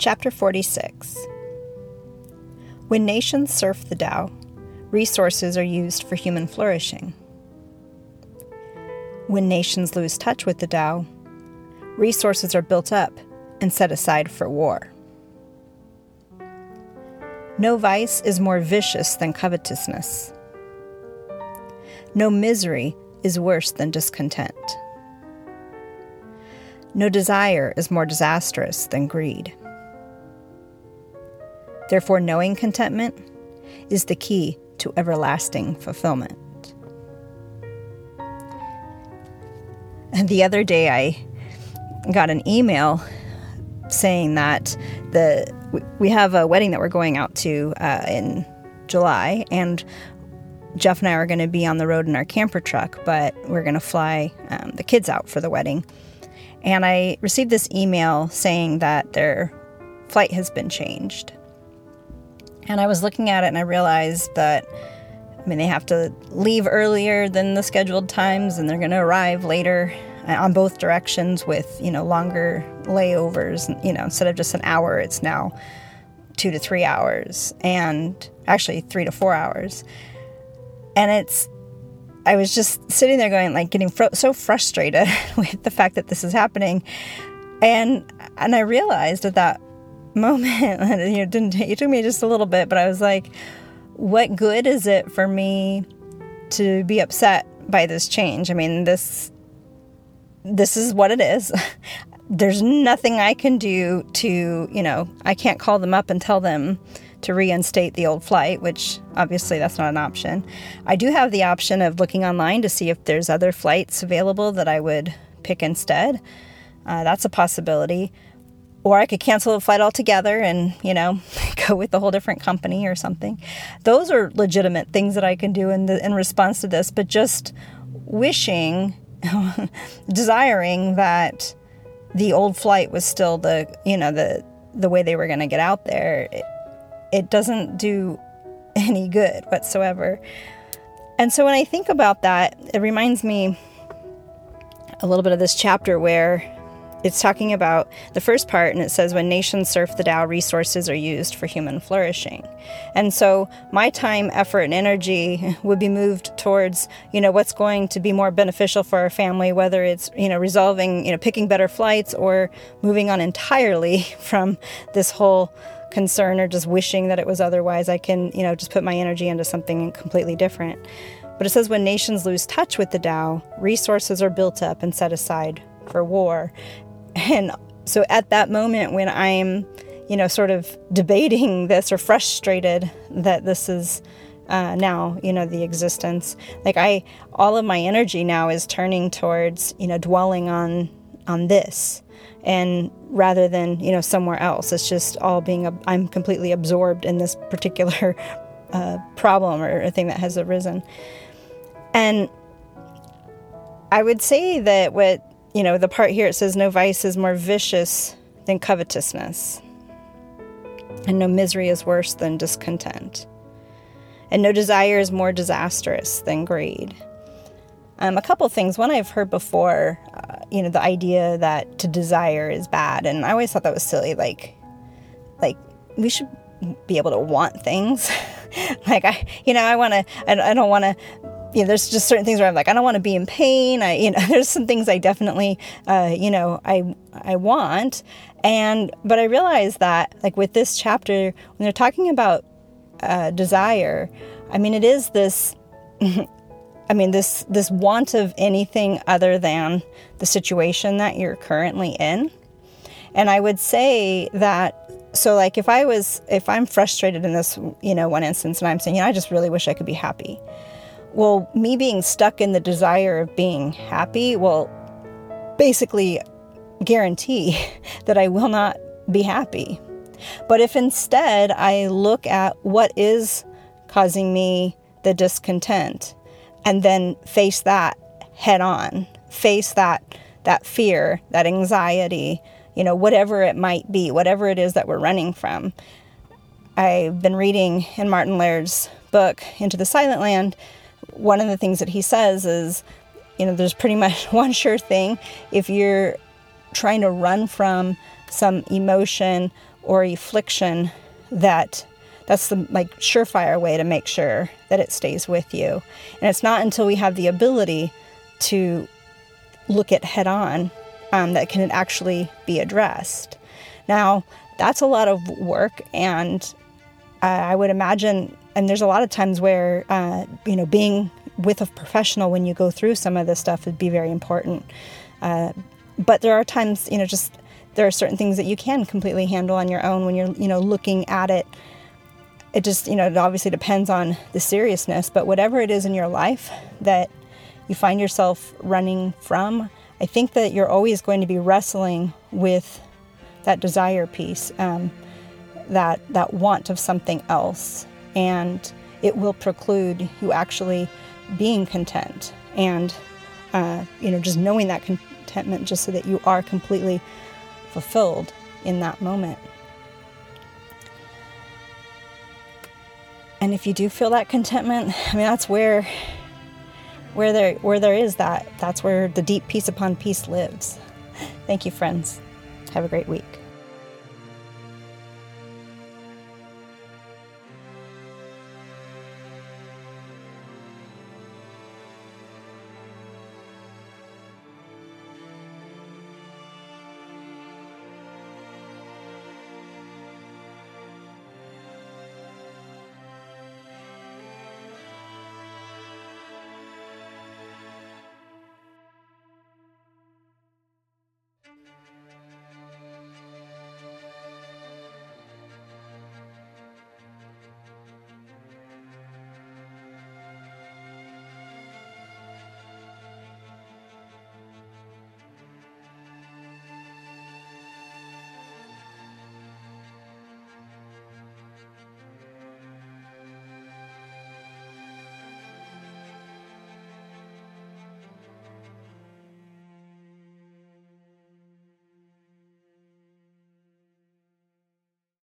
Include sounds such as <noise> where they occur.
Chapter 46 When nations surf the Tao, resources are used for human flourishing. When nations lose touch with the Tao, resources are built up and set aside for war. No vice is more vicious than covetousness. No misery is worse than discontent. No desire is more disastrous than greed. Therefore, knowing contentment is the key to everlasting fulfillment. And the other day, I got an email saying that the we have a wedding that we're going out to uh, in July, and Jeff and I are going to be on the road in our camper truck, but we're going to fly um, the kids out for the wedding. And I received this email saying that their flight has been changed. And I was looking at it and I realized that, I mean, they have to leave earlier than the scheduled times and they're going to arrive later uh, on both directions with, you know, longer layovers. You know, instead of just an hour, it's now two to three hours and actually three to four hours. And it's, I was just sitting there going, like, getting fr- so frustrated <laughs> with the fact that this is happening. And, and I realized at that moment. <laughs> you know, didn't it took me just a little bit, but I was like, what good is it for me to be upset by this change? I mean, this this is what it is. <laughs> There's nothing I can do to, you know, I can't call them up and tell them to reinstate the old flight, which obviously that's not an option. I do have the option of looking online to see if there's other flights available that I would pick instead. Uh, that's a possibility or I could cancel the flight altogether and, you know, <laughs> go with a whole different company or something. Those are legitimate things that I can do in the in response to this, but just wishing <laughs> desiring that the old flight was still the, you know, the the way they were going to get out there. It, it doesn't do <laughs> any good whatsoever. And so when I think about that, it reminds me a little bit of this chapter where it's talking about the first part, and it says, When nations surf the Tao, resources are used for human flourishing. And so my time, effort, and energy <laughs> would be moved towards, you know, what's going to be more beneficial for our family, whether it's, you know, resolving, you know, picking better flights or moving on entirely <laughs> from this whole concern or just wishing that it was otherwise. I can, you know, just put my energy into something completely different. But it says when nations lose touch with the Tao, resources are built up and set aside for war. And so at that moment when I'm, you know, sort of debating <laughs> this or frustrated that this is uh, now, you know, the existence, like I, all of my energy now is turning towards, you know, dwelling on, on this and rather than, you know, somewhere else. It's just all being, I'm completely absorbed in this particular <laughs> uh, problem or, or thing that has arisen. And I would say that what you know, the part here it says, No vice is more vicious than covetousness, and no misery is worse than discontent, and no desire is more disastrous than greed. Um, a couple things. One I've heard before, uh, you know, the idea that to desire is bad, and I always thought that was silly. Like, like we should be able to want things. <laughs> like I, you know, I want to. I, I don't want to you know, there's just certain things where I'm like, I don't want to be in pain. I, you know, <laughs> there's some things I definitely, uh, you know, I, I want. And, but I realize that like with this chapter, when they're talking about uh, desire, I mean, it is this, <laughs> I mean, this, this want of anything other than the situation that you're currently in. And I would say that so like if I was if I'm frustrated in this, you know, one instance and I'm saying, you know, I just really wish I could be happy well, me being stuck in the desire of being happy will basically guarantee <laughs> that I will not be happy. But if instead I look at what is causing me the discontent and then face that head on, face that that fear, that anxiety, you know, whatever it might be, whatever it is that we're running from. I've been reading in Martin Laird's book Into the Silent Land one of the things that he says is, you know, there's pretty much <laughs> one sure thing. If you're trying to run from some emotion or affliction that that's the like surefire way to make sure that it stays with you. And it's not until we have the ability to look it head on um, that can actually be addressed. Now, that's a lot of work, and uh, I would imagine, and there's a lot of times where, uh, you know, being with a professional when you go through some of this stuff would be very important. Uh, but there are times, you know, just there are certain things that you can completely handle on your own when you're, you know, looking at it it just, you know, it obviously depends on the seriousness, but whatever it is in your life that you find yourself running from, I think that you're always going to be wrestling with that desire piece, um, that that want of something else, and it will preclude you actually being content and uh, you know just knowing that contentment, just so that you are completely fulfilled in that moment. And if you do feel that contentment, I mean that's where where there where there is that, that's where the deep peace upon peace lives. Thank you, friends. Have a great week.